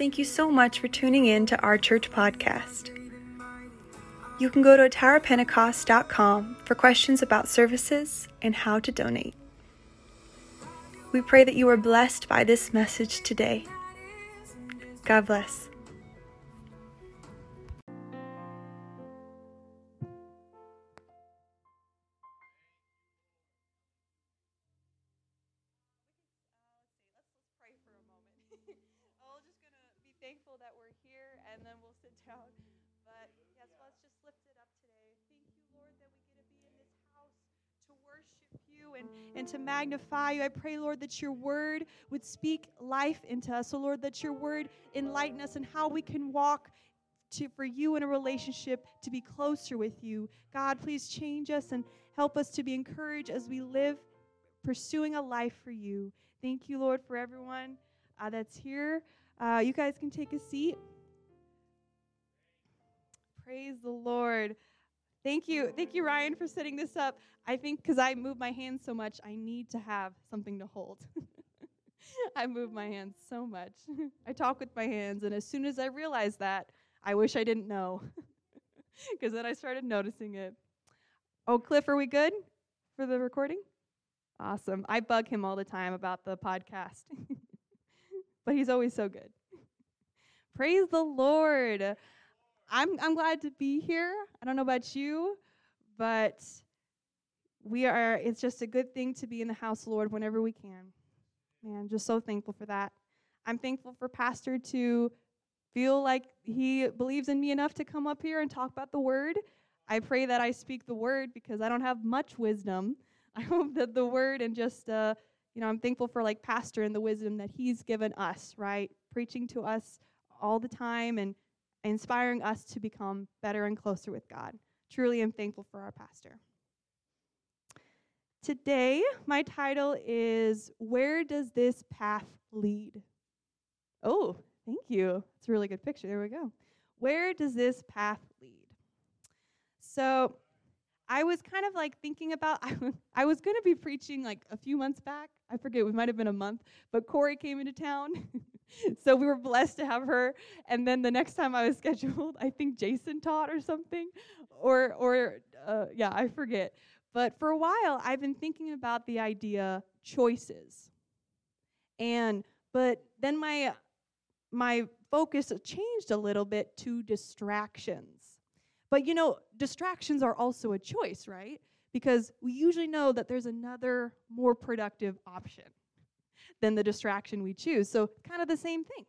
Thank you so much for tuning in to our church podcast. You can go to atarapentecost.com for questions about services and how to donate. We pray that you are blessed by this message today. God bless. But yes, let's just lift it up today. Thank you, Lord, that we get to be in this house to worship you and, and to magnify you. I pray, Lord, that your word would speak life into us. So, Lord, that your word enlighten us and how we can walk to, for you in a relationship to be closer with you. God, please change us and help us to be encouraged as we live pursuing a life for you. Thank you, Lord, for everyone uh, that's here. Uh, you guys can take a seat. Praise the Lord. Thank you. Thank you, Ryan, for setting this up. I think because I move my hands so much, I need to have something to hold. I move my hands so much. I talk with my hands, and as soon as I realize that, I wish I didn't know. Because then I started noticing it. Oh, Cliff, are we good for the recording? Awesome. I bug him all the time about the podcast, but he's always so good. Praise the Lord. I'm, I'm glad to be here. I don't know about you, but we are, it's just a good thing to be in the house, Lord, whenever we can. Man, just so thankful for that. I'm thankful for Pastor to feel like he believes in me enough to come up here and talk about the word. I pray that I speak the word because I don't have much wisdom. I hope that the word and just, uh, you know, I'm thankful for like Pastor and the wisdom that he's given us, right? Preaching to us all the time and inspiring us to become better and closer with God. Truly I'm thankful for our pastor. Today, my title is Where Does This Path Lead? Oh, thank you. It's a really good picture. There we go. Where does this path lead? So, I was kind of like thinking about, I was going to be preaching like a few months back. I forget, it might have been a month, but Corey came into town. so we were blessed to have her. And then the next time I was scheduled, I think Jason taught or something. Or, or uh, yeah, I forget. But for a while, I've been thinking about the idea choices. And, but then my, my focus changed a little bit to distractions. But you know, distractions are also a choice, right? Because we usually know that there's another more productive option than the distraction we choose. So, kind of the same thing.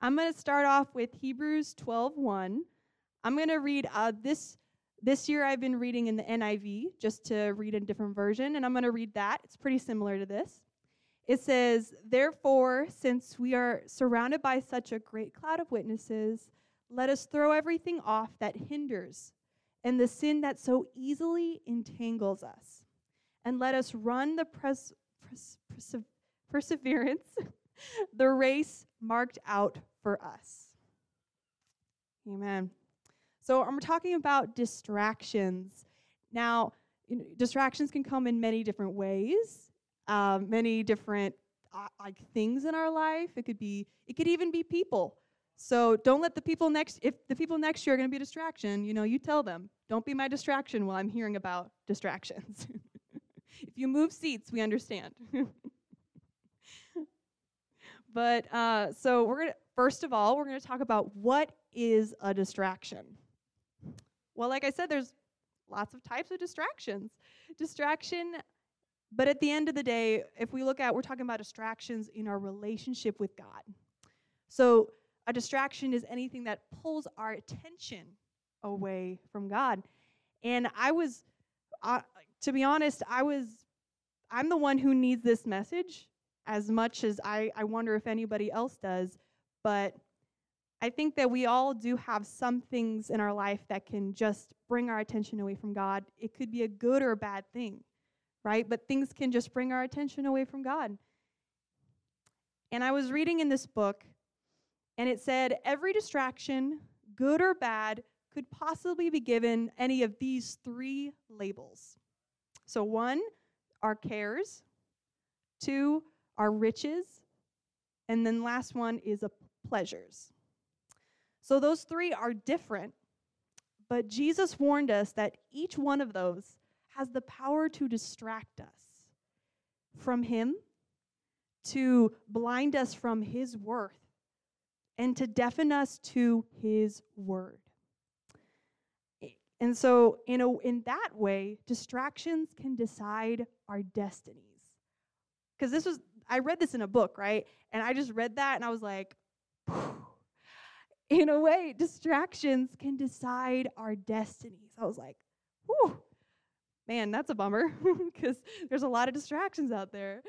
I'm going to start off with Hebrews 12:1. I'm going to read uh, this this year I've been reading in the NIV just to read a different version and I'm going to read that. It's pretty similar to this. It says, "Therefore, since we are surrounded by such a great cloud of witnesses, let us throw everything off that hinders and the sin that so easily entangles us. And let us run the pres- pres- pres- perseverance, the race marked out for us. Amen. So, I'm talking about distractions. Now, you know, distractions can come in many different ways, um, many different uh, like things in our life. It could be, it could even be people. So don't let the people next, if the people next you are going to be a distraction, you know, you tell them, don't be my distraction while I'm hearing about distractions. if you move seats, we understand. but uh, so we're to, first of all, we're to talk about what is a distraction. Well, like I said, there's lots of types of distractions. Distraction, but at the end of the day, if we look at, we're talking about distractions in our relationship with God. So a distraction is anything that pulls our attention away from God. And I was, uh, to be honest, I was, I'm the one who needs this message as much as I, I wonder if anybody else does. But I think that we all do have some things in our life that can just bring our attention away from God. It could be a good or a bad thing, right? But things can just bring our attention away from God. And I was reading in this book and it said every distraction, good or bad, could possibly be given any of these three labels. So, one, our cares, two, our riches, and then last one is a pleasures. So those three are different, but Jesus warned us that each one of those has the power to distract us from Him, to blind us from His worth, and to deafen us to His word. And so, in, a, in that way, distractions can decide our destinies. Because this was, I read this in a book, right? And I just read that and I was like, in a way, distractions can decide our destinies. I was like, whew, man, that's a bummer because there's a lot of distractions out there.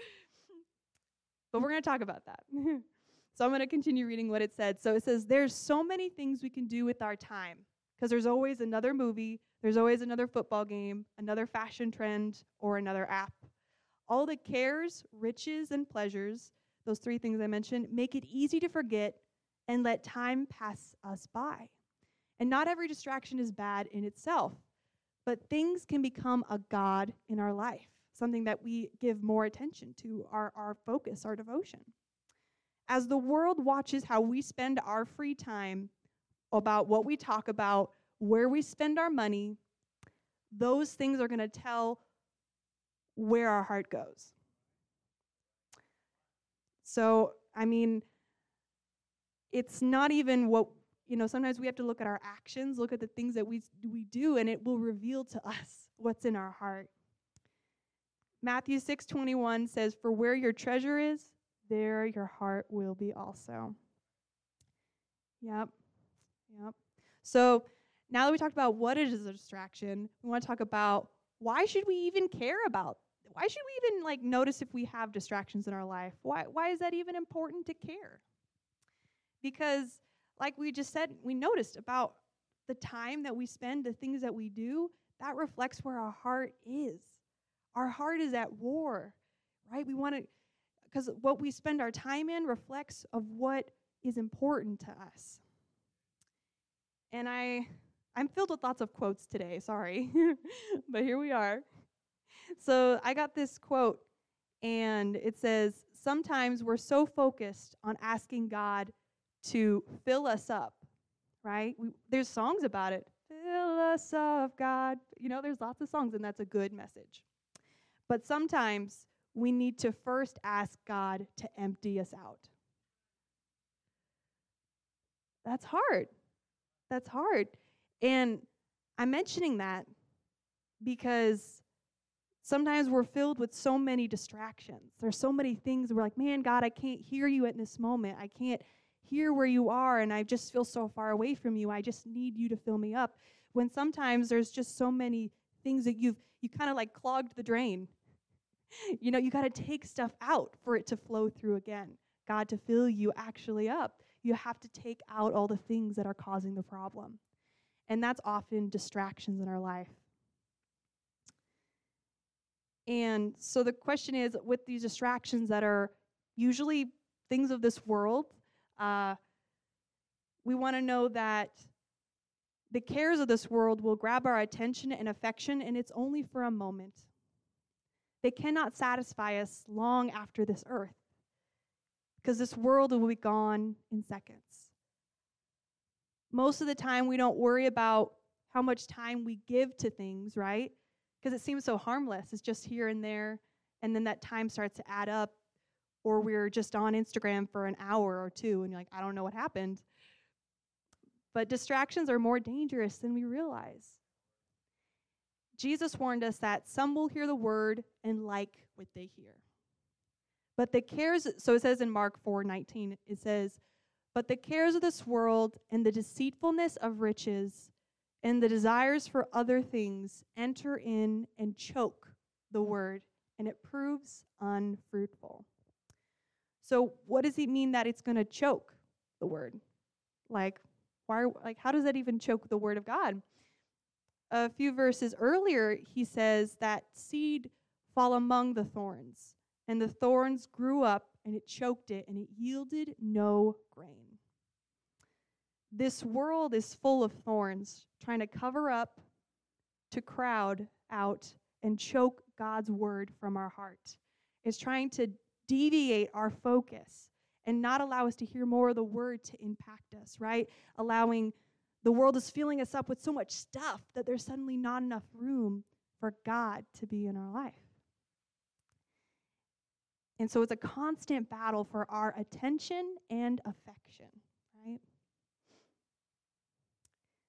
But we're going to talk about that. so I'm going to continue reading what it said. So it says, There's so many things we can do with our time because there's always another movie, there's always another football game, another fashion trend, or another app. All the cares, riches, and pleasures, those three things I mentioned, make it easy to forget and let time pass us by. And not every distraction is bad in itself, but things can become a God in our life, something that we give more attention to, our, our focus, our devotion. As the world watches how we spend our free time, about what we talk about, where we spend our money, those things are going to tell where our heart goes. So, I mean, it's not even what you know sometimes we have to look at our actions look at the things that we we do and it will reveal to us what's in our heart. Matthew 6 21 says for where your treasure is there your heart will be also. Yep yep. So now that we talked about what is a distraction we want to talk about why should we even care about why should we even like notice if we have distractions in our life why why is that even important to care because, like we just said, we noticed about the time that we spend, the things that we do, that reflects where our heart is. Our heart is at war, right? We want to, because what we spend our time in reflects of what is important to us. And I, I'm filled with lots of quotes today, sorry, but here we are. So I got this quote, and it says, Sometimes we're so focused on asking God to fill us up, right? We, there's songs about it. Fill us up, God. You know, there's lots of songs, and that's a good message. But sometimes we need to first ask God to empty us out. That's hard. That's hard. And I'm mentioning that because sometimes we're filled with so many distractions. There's so many things we're like, man, God, I can't hear you at this moment. I can't hear where you are and I just feel so far away from you. I just need you to fill me up. When sometimes there's just so many things that you've you kind of like clogged the drain. You know, you got to take stuff out for it to flow through again. God to fill you actually up. You have to take out all the things that are causing the problem. And that's often distractions in our life. And so the question is with these distractions that are usually things of this world, uh, we want to know that the cares of this world will grab our attention and affection, and it's only for a moment. They cannot satisfy us long after this earth because this world will be gone in seconds. Most of the time, we don't worry about how much time we give to things, right? Because it seems so harmless. It's just here and there, and then that time starts to add up, or we're just on Instagram for an hour or two and you're like, I don't know what happened. But distractions are more dangerous than we realize. Jesus warned us that some will hear the word and like what they hear. But the cares, so it says in Mark 4 19, it says, But the cares of this world and the deceitfulness of riches and the desires for other things enter in and choke the mm. word, and it proves unfruitful. So what does it mean that it's going to choke the word? Like why like how does that even choke the word of God? A few verses earlier he says that seed fall among the thorns and the thorns grew up and it choked it and it yielded no grain. This world is full of thorns trying to cover up, to crowd out, and choke God's word from our heart. It's trying to deviate our focus and not allow us to hear more of the word to impact us, right? Allowing the world is filling us up with so much stuff that there's suddenly not enough room for God to be in our life. And so it's a constant battle for our attention and affection, right?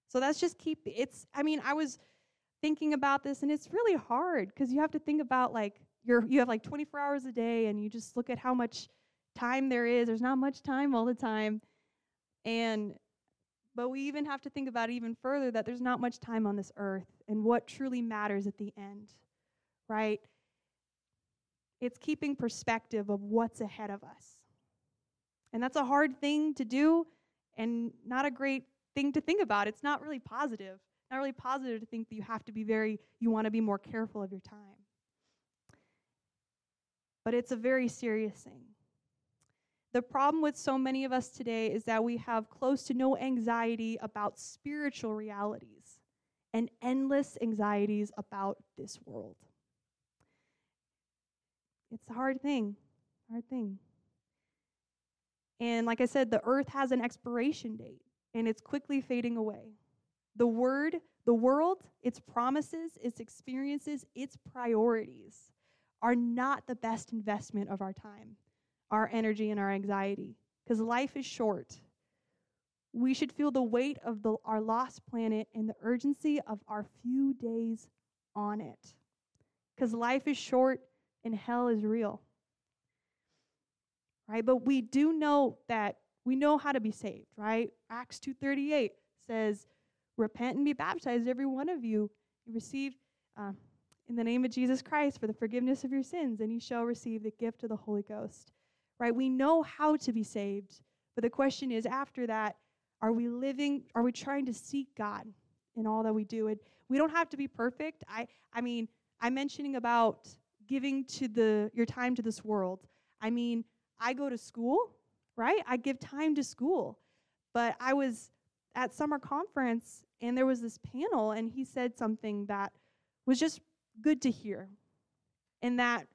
So that's just keep it's I mean, I was thinking about this and it's really hard because you have to think about like you're you have like 24 hours a day and you just look at how much time there is. There's not much time all the time. And but we even have to think about even further that there's not much time on this earth and what truly matters at the end. Right? It's keeping perspective of what's ahead of us. And that's a hard thing to do and not a great thing to think about. It's not really positive. Not really positive to think that you have to be very, you want to be more careful of your time. But it's a very serious thing. The problem with so many of us today is that we have close to no anxiety about spiritual realities and endless anxieties about this world. It's a hard thing, hard thing. And like I said, the earth has an expiration date and it's quickly fading away. The word, the world, its promises, its experiences, its priorities are not the best investment of our time, our energy, and our anxiety because life is short. We should feel the weight of the, our lost planet and the urgency of our few days on it because life is short and hell is real. Right? But we do know that we know how to be saved, right? Acts 2:38 says, "Repent and be baptized, every one of you, and receive uh, in the name of Jesus Christ for the forgiveness of your sins, and you shall receive the gift of the Holy Ghost." Right? We know how to be saved, but the question is, after that, are we living? Are we trying to seek God in all that we do? And we don't have to be perfect. I, I mean, I'm mentioning about giving to the your time to this world. I mean, I go to school right? I give time to school. But I was at summer conference and there was this panel and he said something that was just good to hear. And that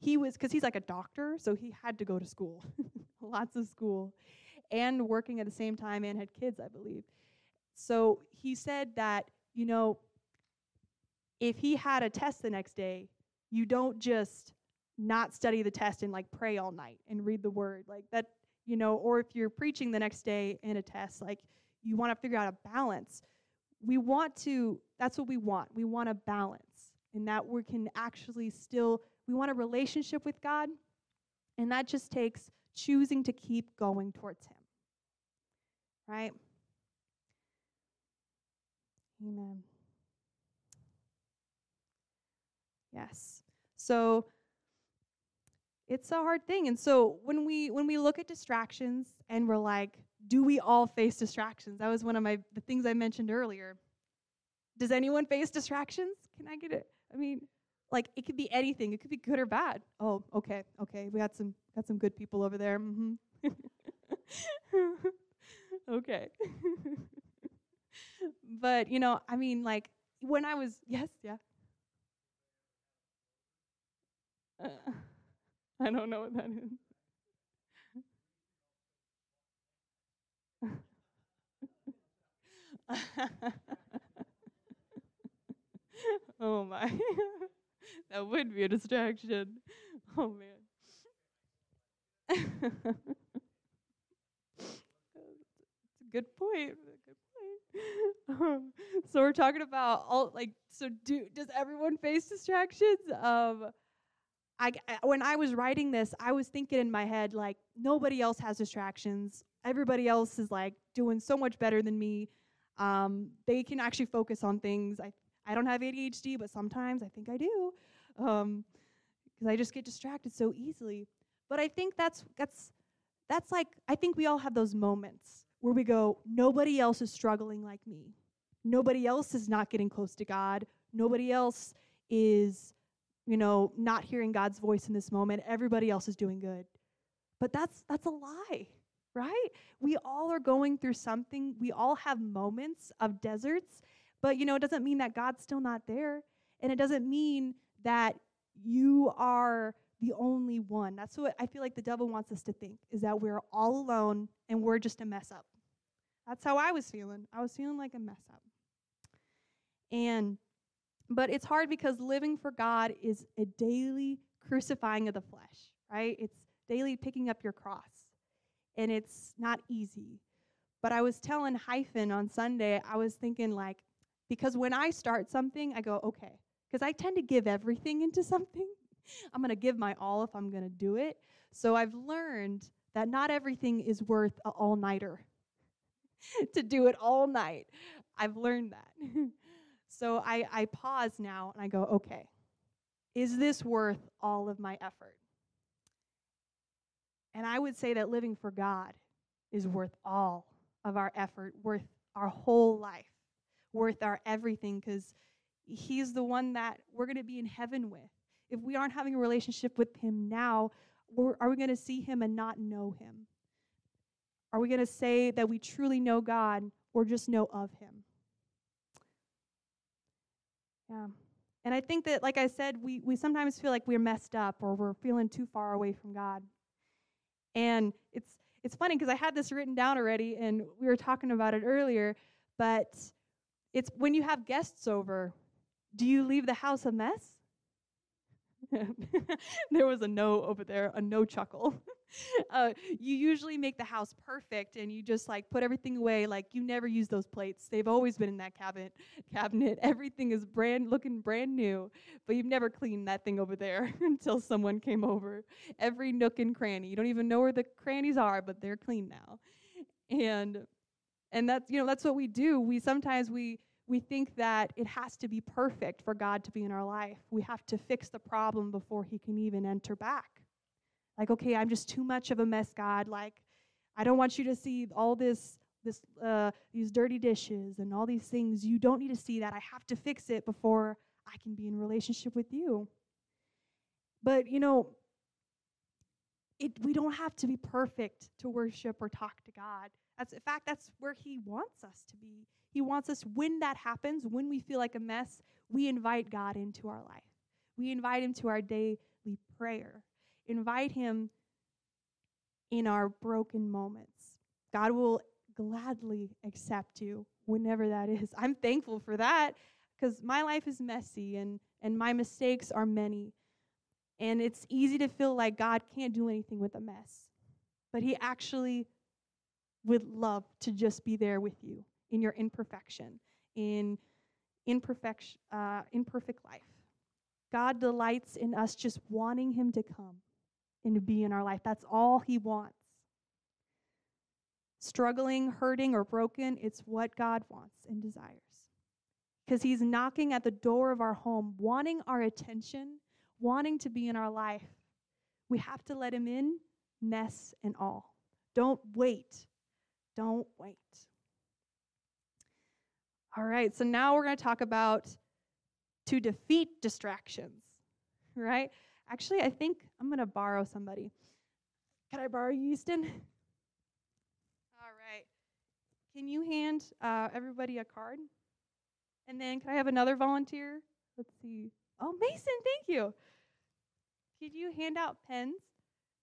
he was because he's like a doctor, so he had to go to school. Lots of school and working at the same time and had kids, I believe. So he said that, you know, if he had a test the next day, you don't just not study the test and like pray all night and read the word. Like that you know, or if you're preaching the next day in a test, like you want to figure out a balance. We want to, that's what we want. We want a balance and that we can actually still, we want a relationship with God, and that just takes choosing to keep going towards Him. Right? Amen. Yes. So, it's a hard thing. And so when we when we look at distractions and we're like, do we all face distractions? That was one of my the things I mentioned earlier. Does anyone face distractions? Can I get it? I mean, like it could be anything. It could be good or bad. Oh, okay, okay. We got some got some good people over there. Mm-hmm. okay. but you know, I mean, like when I was yes, yeah. Uh, I don't know what that is. oh my. that would be a distraction. Oh man. It's a good point. Good point. Um, so we're talking about all like so do does everyone face distractions? Um I, when I was writing this, I was thinking in my head, like, nobody else has distractions. Everybody else is like doing so much better than me. Um, they can actually focus on things. I, I don't have ADHD, but sometimes I think I do because um, I just get distracted so easily. But I think that's, that's, that's like, I think we all have those moments where we go, nobody else is struggling like me. Nobody else is not getting close to God. Nobody else is you know, not hearing God's voice in this moment. Everybody else is doing good. But that's that's a lie, right? We all are going through something. We all have moments of deserts, but you know, it doesn't mean that God's still not there. And it doesn't mean that you are the only one. That's what I feel like the devil wants us to think is that we're all alone and we're just a mess up. That's how I was feeling. I was feeling like a mess up. And but it's hard because living for God is a daily crucifying of the flesh, right? It's daily picking up your cross. And it's not easy. But I was telling Hyphen on Sunday, I was thinking like because when I start something, I go, okay, because I tend to give everything into something. I'm going to give my all if I'm going to do it. So I've learned that not everything is worth an all nighter to do it all night. I've learned that. so I, I pause now and I go, okay, is this worth all of my effort? And I would say that living for God is worth all of our effort, worth our whole life, worth our everything, because He's the one that we're going to be in heaven with if we aren't having a relationship with Him now, are we going to see Him and not know Him? Are we going to say that we truly know God or just know of Him? Yeah. And I think that, like I said, we, we sometimes feel like we're messed up or we're feeling too far away from God. And it's, it's funny because I had this written down already and we were talking about it earlier, but it's when you have guests over, do you leave the house a mess? there was a no over there, a no chuckle. Uh, you usually make the house perfect and you just like put everything away like you never use those plates. They've always been in that cabinet. Cabinet. Everything is brand looking brand new, but you've never cleaned that thing over there until someone came over. Every nook and cranny. You don't even know where the crannies are, but they're clean now. And and that's you know that's what we do. We sometimes we we think that it has to be perfect for God to be in our life. We have to fix the problem before He can even enter back. Like, okay, I'm just too much of a mess, God. Like, I don't want you to see all this, this, uh, these dirty dishes and all these things. You don't need to see that. I have to fix it before I can be in relationship with you. But you know, it, we don't have to be perfect to worship or talk to God. That's in fact that's where He wants us to be. He wants us, when that happens, when we feel like a mess, we invite God into our life. We invite Him to our daily prayer. Invite Him in our broken moments. God will gladly accept you whenever that is. I'm thankful for that because my life is messy and, and my mistakes are many. And it's easy to feel like God can't do anything with a mess. But He actually would love to just be there with you in your imperfection, in imperfect, uh, imperfect life. God delights in us just wanting Him to come and to be in our life. That's all He wants. Struggling, hurting, or broken, it's what God wants and desires. Because He's knocking at the door of our home, wanting our attention, wanting to be in our life. We have to let Him in, mess and all. Don't wait. Don't wait. All right, so now we're going to talk about to defeat distractions, right? Actually, I think I'm going to borrow somebody. Can I borrow you, Easton? All right. Can you hand uh, everybody a card? And then can I have another volunteer? Let's see. Oh, Mason, thank you. Could you hand out pens?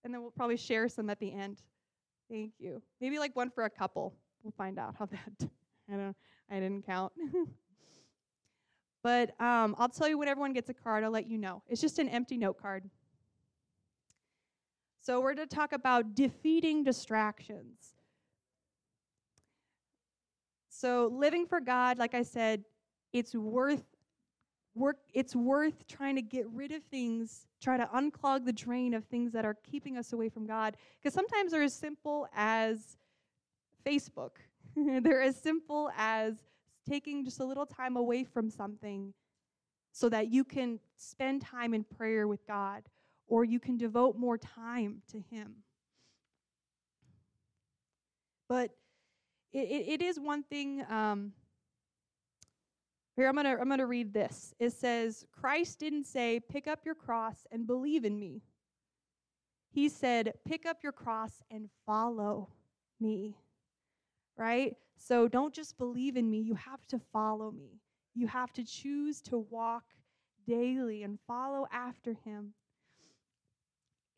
And then we'll probably share some at the end. Thank you. Maybe like one for a couple. We'll find out how that. I don't. I didn't count. but um, I'll tell you when everyone gets a card, I'll let you know. It's just an empty note card. So we're going to talk about defeating distractions. So living for God, like I said, it's worth work it's worth trying to get rid of things, try to unclog the drain of things that are keeping us away from God. Because sometimes they're as simple as Facebook They're as simple as taking just a little time away from something so that you can spend time in prayer with God or you can devote more time to Him. But it, it, is one thing. Um, here, I'm going to I'm going to read this. It says, Christ didn't say, pick up your cross and believe in me. He said, pick up your cross and follow me right? So don't just believe in me, you have to follow me. You have to choose to walk daily and follow after him.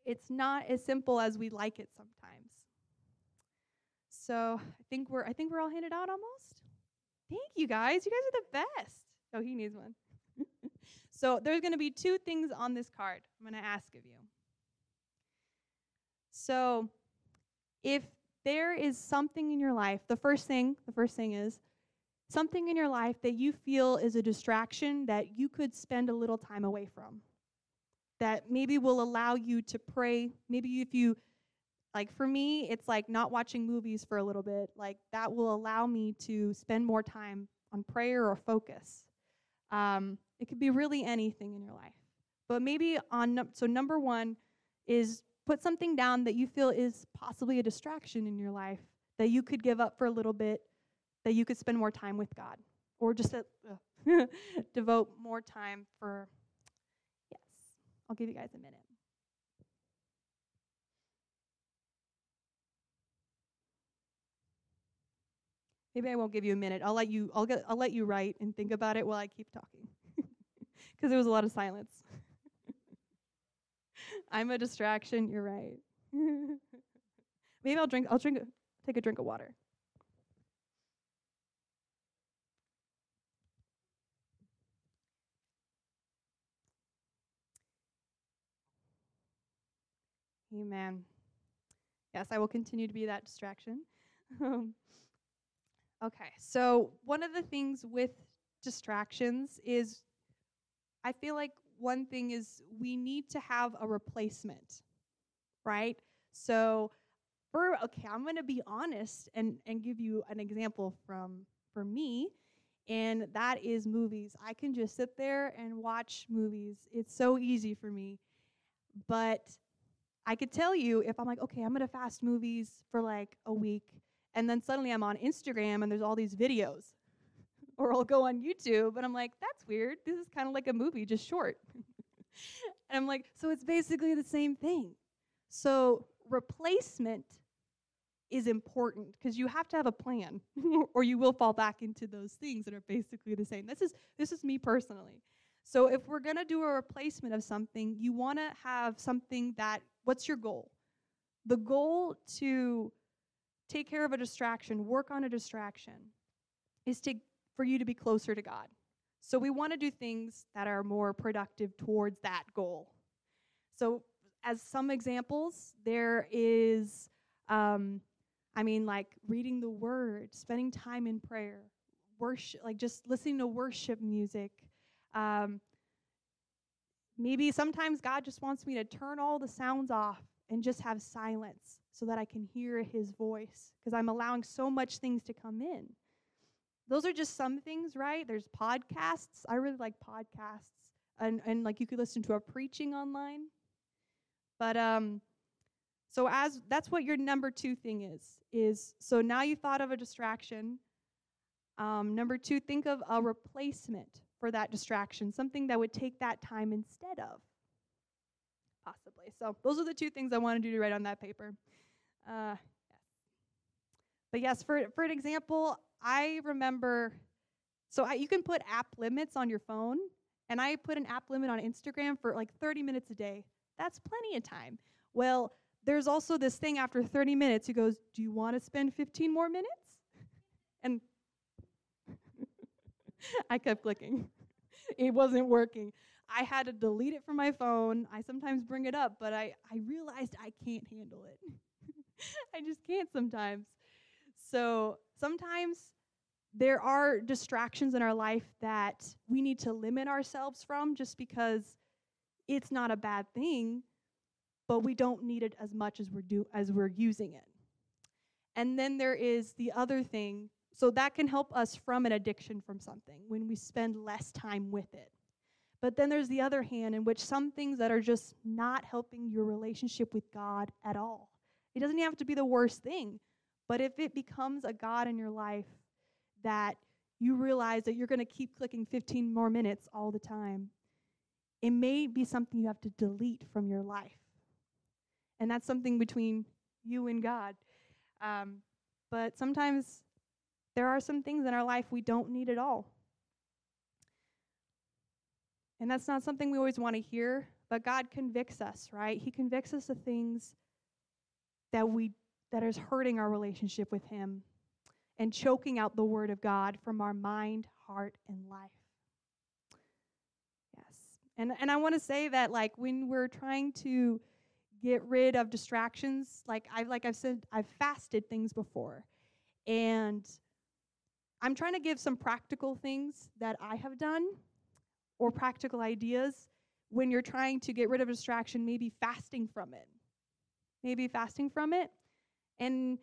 it's not as simple as we like it sometimes. So I think we're I think we're all handed out almost. Thank you guys. You guys are the best. Oh, he needs one. so there's going to be two things on this card I'm going to ask of you. So if there is something in your life, the first thing, the first thing is something in your life that you feel is a distraction that you could spend a little time away from. That maybe will allow you to pray. Maybe if you like for me, it's like not watching movies for a little bit. Like that will allow me to spend more time on prayer or focus. Um, it could be really anything in your life. But maybe on, so number one is put something down that you feel is possibly a distraction in your life that you could give up for a little bit, that you could spend more time with God, or just uh, devote more time for. Yes, I'll give you guys a minute. Maybe I won't give you a minute. I'll let you. I'll get. I'll let you write and think about it while I keep talking, because there was a lot of silence. I'm a distraction. You're right. Maybe I'll drink. I'll drink. Take a drink of water. Amen. Yes, I will continue to be that distraction. Okay, so one of the things with distractions is I feel like one thing is we need to have a replacement, right? So for okay, I'm gonna be honest and, and give you an example from for me, and that is movies. I can just sit there and watch movies. It's so easy for me. But I could tell you if I'm like, okay, I'm gonna fast movies for like a week and then suddenly I'm on Instagram and there's all these videos. Or I'll go on YouTube and I'm like, that's weird. This is kind of like a movie, just short. and I'm like, so it's basically the same thing. So replacement is important because you have to have a plan or you will fall back into those things that are basically the same. This is this is me personally. So if we're going to do a replacement of something, you want to have something that what's your goal? The goal to take care of a distraction, work on a distraction, is to, for you to be closer to God. So we want to do things that are more productive towards that goal. So, as some examples, there is, um, I mean, like reading the Word, spending time in prayer, worship, like just listening to worship music. Um, maybe sometimes God just wants me to turn all the sounds off and just have silence so that I can hear his voice because I'm allowing so much things to come in. Those are just some things, right? There's podcasts. I really like podcasts. And and like you could listen to a preaching online. But um so as that's what your number 2 thing is is so now you thought of a distraction. Um, number 2 think of a replacement for that distraction, something that would take that time instead of possibly. So those are the two things I wanted you to write on that paper. Uh, But yes, for, for an example, I remember, so I, you can put app limits on your phone, and I put an app limit on Instagram for like 30 minutes a day. That's plenty of time. Well, there's also this thing after 30 minutes, he goes, Do you want to spend 15 more minutes? And I kept clicking. it wasn't working. I had to delete it from my phone. I sometimes bring it up, but I, I realized I can't handle it. I just can't sometimes. So sometimes there are distractions in our life that we need to limit ourselves from just because it's not a bad thing, but we don't need it as much as we're do as we're using it. And then there is the other thing. So that can help us from an addiction from something when we spend less time with it. But then there's the other hand in which some things that are just not helping your relationship with God at all. It doesn't have to be the worst thing, but if it becomes a God in your life that you realize that you're going to keep clicking 15 more minutes all the time, it may be something you have to delete from your life. And that's something between you and God. Um, but sometimes there are some things in our life we don't need at all. And that's not something we always want to hear, but God convicts us, right? He convicts us of things that we that is hurting our relationship with him and choking out the word of God from our mind, heart, and life. Yes. And and I want to say that like when we're trying to get rid of distractions, like I like I've said I've fasted things before. And I'm trying to give some practical things that I have done or practical ideas when you're trying to get rid of distraction, maybe fasting from it. Maybe fasting from it. And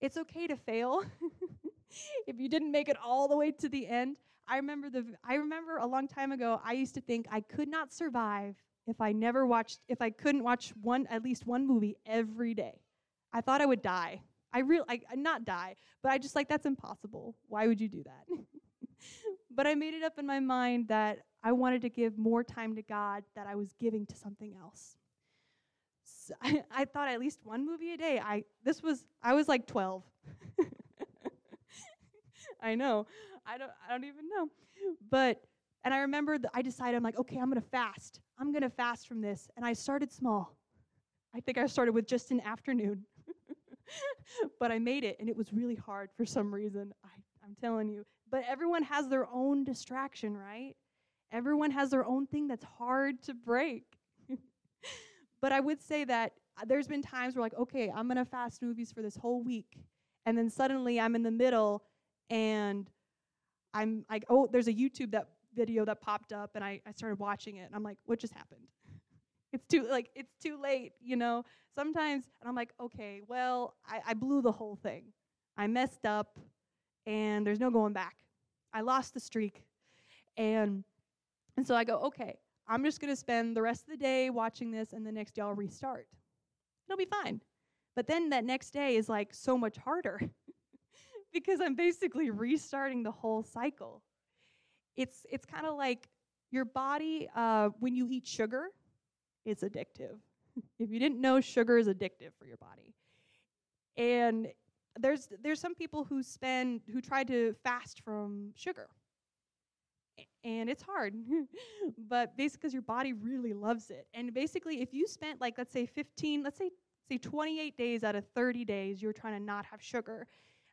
it's okay to fail. if you didn't make it all the way to the end, I remember the I remember a long time ago I used to think I could not survive if I never watched if I couldn't watch one at least one movie every day. I thought I would die. I real I not die, but I just like that's impossible. Why would you do that? but I made it up in my mind that I wanted to give more time to God that I was giving to something else. So I, I thought at least one movie a day. I this was I was like 12. I know. I don't I don't even know. But and I remember I decided I'm like, okay, I'm gonna fast. I'm gonna fast from this. And I started small. I think I started with just an afternoon. but I made it and it was really hard for some reason. I, I'm telling you. But everyone has their own distraction, right? Everyone has their own thing that's hard to break. But I would say that uh, there's been times where, like, okay, I'm going to fast movies for this whole week. And then suddenly I'm in the middle and I'm like, oh, there's a YouTube that video that popped up and I, I started watching it and I'm like, what just happened? it's too like it's too late, you know. Sometimes and I'm like, okay, well, I, I blew the whole thing. I messed up and there's no going back. I lost the streak. And and so I go, okay, I'm just going to spend the rest of the day watching this, and the next day I'll restart. It'll be fine. But then that next day is like so much harder because I'm basically restarting the whole cycle. It's, it's kind of like your body, uh, when you eat sugar, it's addictive. if you didn't know, sugar is addictive for your body. And there's, there's some people who spend, who try to fast from sugar and it's hard. But basically because your body really loves it. And basically if you spent like let's say 15 let's say say 28 days out of 30 days you're trying to not have sugar.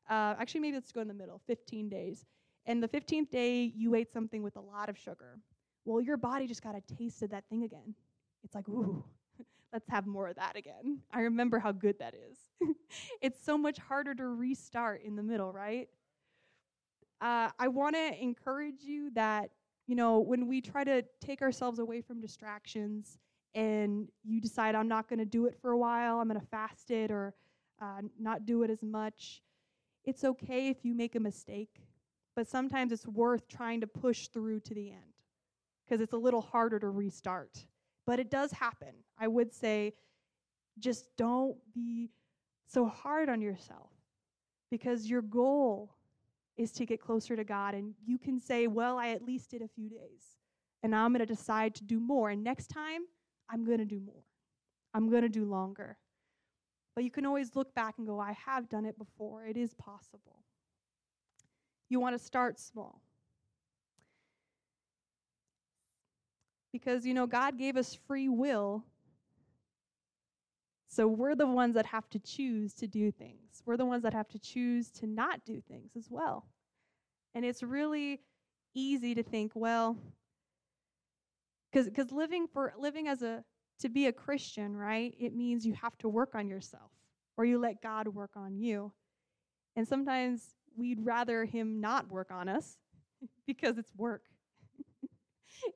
Uh, actually maybe let's go in the middle 15 days. And the 15th day you ate something with a lot of sugar. Well your body just got a taste of that thing again. It's like ooh let's have more of that again. I remember how good that is. It's so much harder to restart in the middle right? Uh, I want to encourage you that, you know, when we try to take ourselves away from distractions and you decide, I'm not going to do it for a while, I'm going to fast it or uh, not do it as much, it's okay if you make a mistake, but sometimes it's worth trying to push through to the end because it's a little harder to restart. But it does happen. I would say just don't be so hard on yourself because your goal is to get closer to God. And you can say, well, I at least did a few days. And now I'm going to decide to do more. And next time, I'm going to do more. I'm going to do longer. But you can always look back and go, I have done it before. It is possible. You want to start small. Because, you know, God gave us free will so we're the ones that have to choose to do things. We're the ones that have to choose to not do things as well. And it's really easy to think, well, because living for living as a to be a Christian, right? It means you have to work on yourself or you let God work on you. And sometimes we'd rather him not work on us because it's work.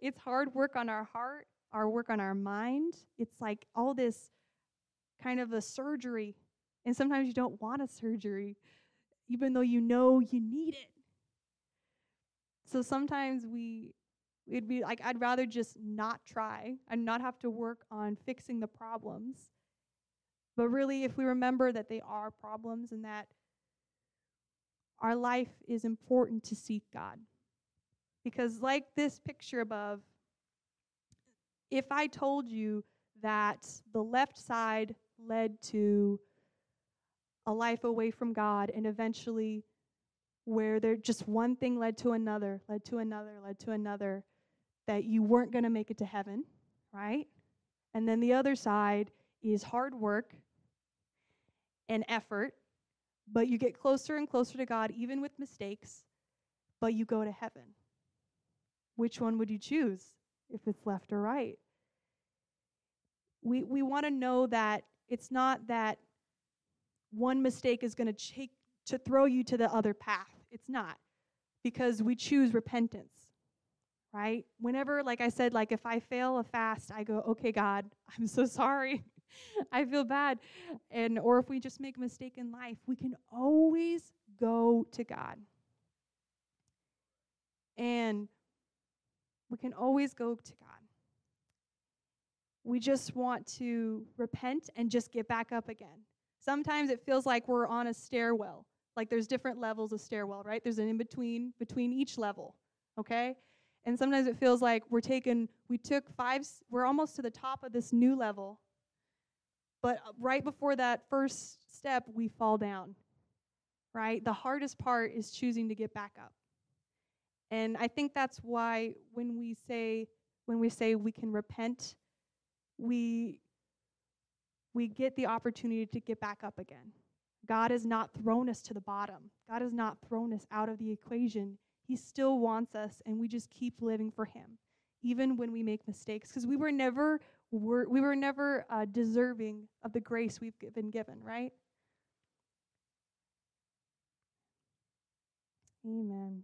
it's hard work on our heart, our work on our mind. It's like all this kind of a surgery. And sometimes you don't want a surgery, even though you know you need it. So sometimes we, it'd be like, I'd rather just not try and not have to work on fixing the problems. But really, if we remember that they are problems and that our life is important to seek God. Because, like this picture above, if I told you that the left side led to a life away from God and eventually where there just one thing led to another, led to another, led to another, that you weren't going to make it to heaven, right? And then the other side is hard work and effort, but you get closer and closer to God, even with mistakes, but you go to heaven. Which one would you choose if it's left or right? We, we want to know that it's not that one mistake is going to take to throw you to the other path. It's not because we choose repentance, right? Whenever, like I said, like if I fail a fast, I go, okay, God, I'm so sorry. I feel bad. And or if we just make a mistake in life, we can always go to God. And we can always go to God. We just want to repent and just get back up again. Sometimes it feels like we're on a stairwell. Like there's different levels of stairwell, right? There's an in between between each level, okay? And sometimes it feels like we're taking we took five we're almost to the top of this new level. But uh, right before that first step, we fall down. Right? The hardest part is choosing to get back up. And I think that's why when we say when we say we can repent, we we get the opportunity to get back up again. God has not thrown us to the bottom. God has not thrown us out of the equation. He still wants us, and we just keep living for Him, even when we make mistakes, because we were never we were never uh, deserving of the grace we've been given, right? Amen.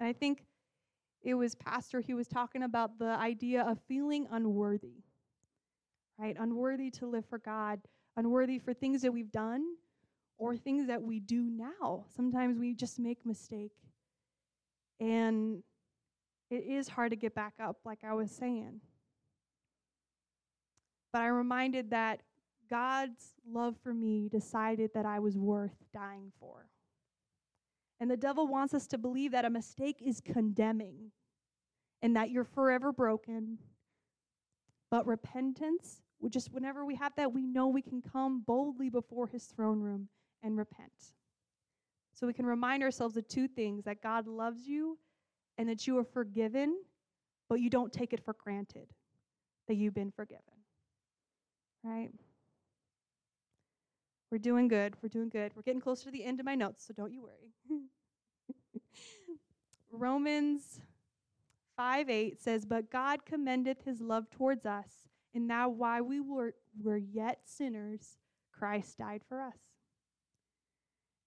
And I think it was Pastor who was talking about the idea of feeling unworthy, right? Unworthy to live for God unworthy for things that we've done or things that we do now. Sometimes we just make mistake. And it is hard to get back up, like I was saying. But I'm reminded that God's love for me decided that I was worth dying for. And the devil wants us to believe that a mistake is condemning and that you're forever broken. But repentance just whenever we have that, we know we can come boldly before his throne room and repent. So we can remind ourselves of two things that God loves you and that you are forgiven, but you don't take it for granted that you've been forgiven. Right? We're doing good. We're doing good. We're getting closer to the end of my notes, so don't you worry. Romans 5 8 says, But God commendeth his love towards us and now, while we were, were yet sinners, Christ died for us.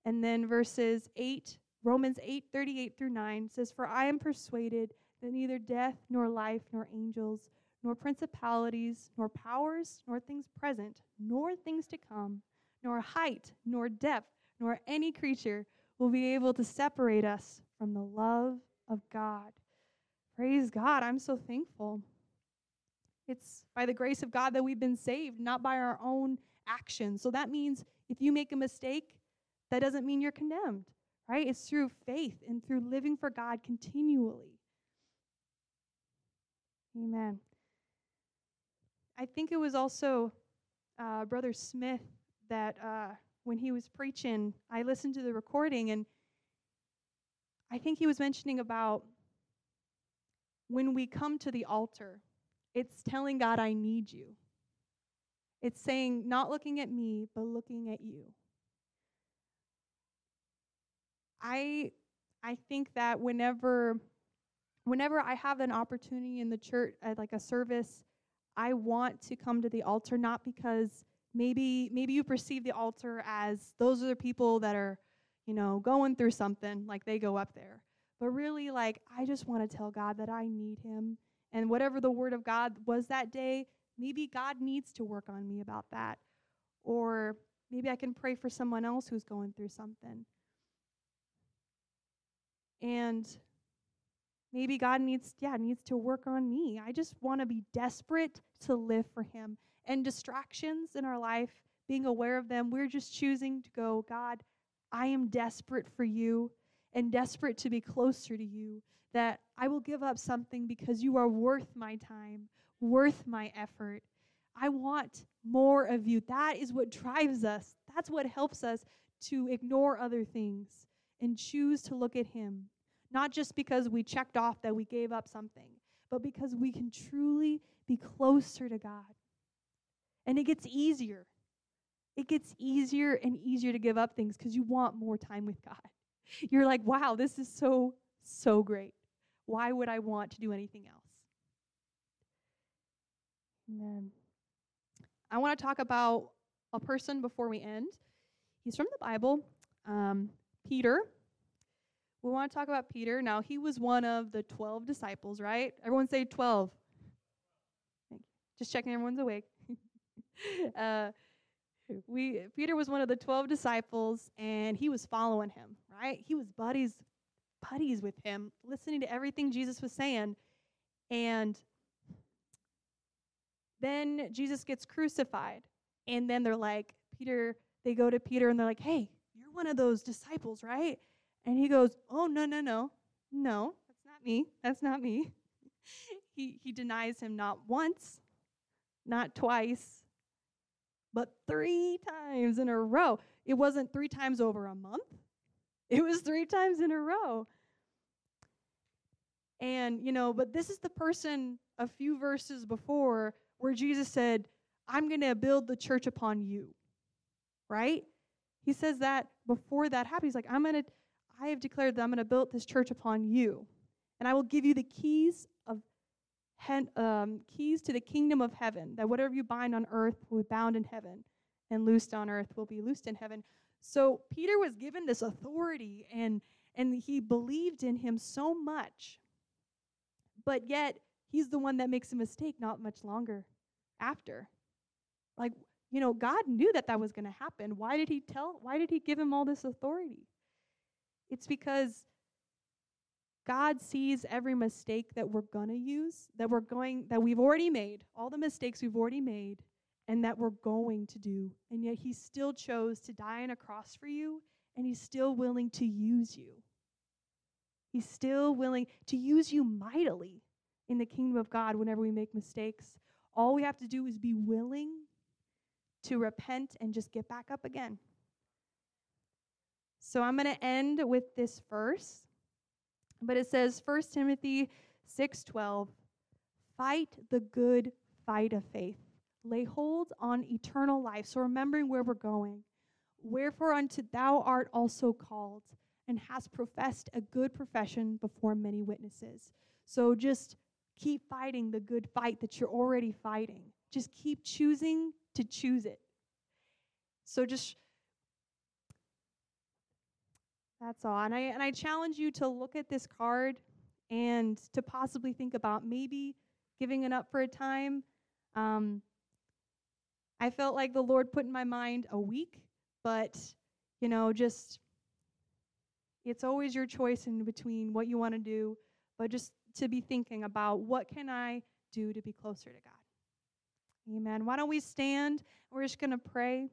And then verses 8, Romans 8 38 through 9 says, For I am persuaded that neither death, nor life, nor angels, nor principalities, nor powers, nor things present, nor things to come, nor height, nor depth, nor any creature will be able to separate us from the love of God. Praise God. I'm so thankful. It's by the grace of God that we've been saved, not by our own actions. So that means if you make a mistake, that doesn't mean you're condemned, right? It's through faith and through living for God continually. Amen. I think it was also uh, Brother Smith that uh, when he was preaching, I listened to the recording and I think he was mentioning about when we come to the altar it's telling God, I need you. It's saying, not looking at me, but looking at you. I I think that whenever whenever I have an opportunity in the church at like a service, I want to come to the altar not because maybe maybe you perceive the altar as those are the people that are, you know, going through something, like they go up there. But really like I just want to tell God that I need him and whatever the word of God was that day, maybe God needs to work on me about that. Or maybe I can pray for someone else who's going through something. And maybe God needs yeah, needs to work on me. I just want to be desperate to live for him. And distractions in our life, being aware of them, we're just choosing to go, God, I am desperate for you and desperate to be closer to you that I will give up something because you are worth my time, worth my effort. I want more of you. That is what drives us. That's what helps us to ignore other things and choose to look at Him. Not just because we checked off that we gave up something, but because we can truly be closer to God. And it gets easier. It gets easier and easier to give up things because you want more time with God. You're like, wow, this is so, so great. Why would I want to do anything else? Amen. I want to talk about a person before we end. He's from the Bible, um, Peter. We want to talk about Peter. Now, he was one of the 12 disciples, right? Everyone say 12. Just checking everyone's awake. uh, we Peter was one of the 12 disciples and he was following him, right? He was buddies buddies with him, listening to everything Jesus was saying. And then Jesus gets crucified. And then they're like, Peter, they go to Peter and they're like, hey, you're one of those disciples, right? And he goes, oh, no, no, no. No, that's not me. That's not me. he, he denies him not once, not twice, but three times in a row. It wasn't three times over a month, it was three times in a row. And, you know, but this is the person a few verses before where Jesus said, I'm going to build the church upon you. Right? He says that before that happens. He's like, I'm going to, I have declared that I'm going to build this church upon you. And I will give you the keys um, keys to the kingdom of heaven, that whatever you bind on earth will be bound in heaven, and loosed on earth will be loosed in heaven. So Peter was given this authority, and and he believed in him so much. But yet he's the one that makes a mistake not much longer after. Like, you know, God knew that that was going to happen. Why did he tell, why did he give him all this authority? It's because God sees every mistake that we're going to use, that we're going, that we've already made, all the mistakes we've already made, and that we're going to do. And yet he still chose to die on a cross for you, and he's still willing to use you. He's still willing to use you mightily in the kingdom of God whenever we make mistakes. All we have to do is be willing to repent and just get back up again. So I'm going to end with this verse. But it says 1 Timothy 6:12, "Fight the good fight of faith. Lay hold on eternal life." So remembering where we're going. Wherefore unto thou art also called and hast professed a good profession before many witnesses. So just keep fighting the good fight that you're already fighting. Just keep choosing to choose it. So just that's all. And I and I challenge you to look at this card and to possibly think about maybe giving it up for a time. Um, I felt like the Lord put in my mind a week, but you know, just it's always your choice in between what you want to do, but just to be thinking about what can I do to be closer to God. Amen. Why don't we stand? We're just going to pray.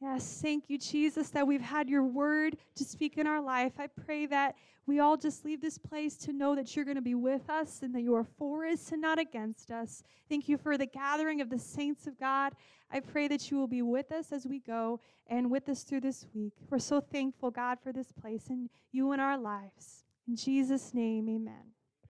Yes, thank you, Jesus, that we've had your word to speak in our life. I pray that we all just leave this place to know that you're going to be with us and that you are for us and not against us. Thank you for the gathering of the saints of God. I pray that you will be with us as we go and with us through this week. We're so thankful, God, for this place and you in our lives. In Jesus' name, amen.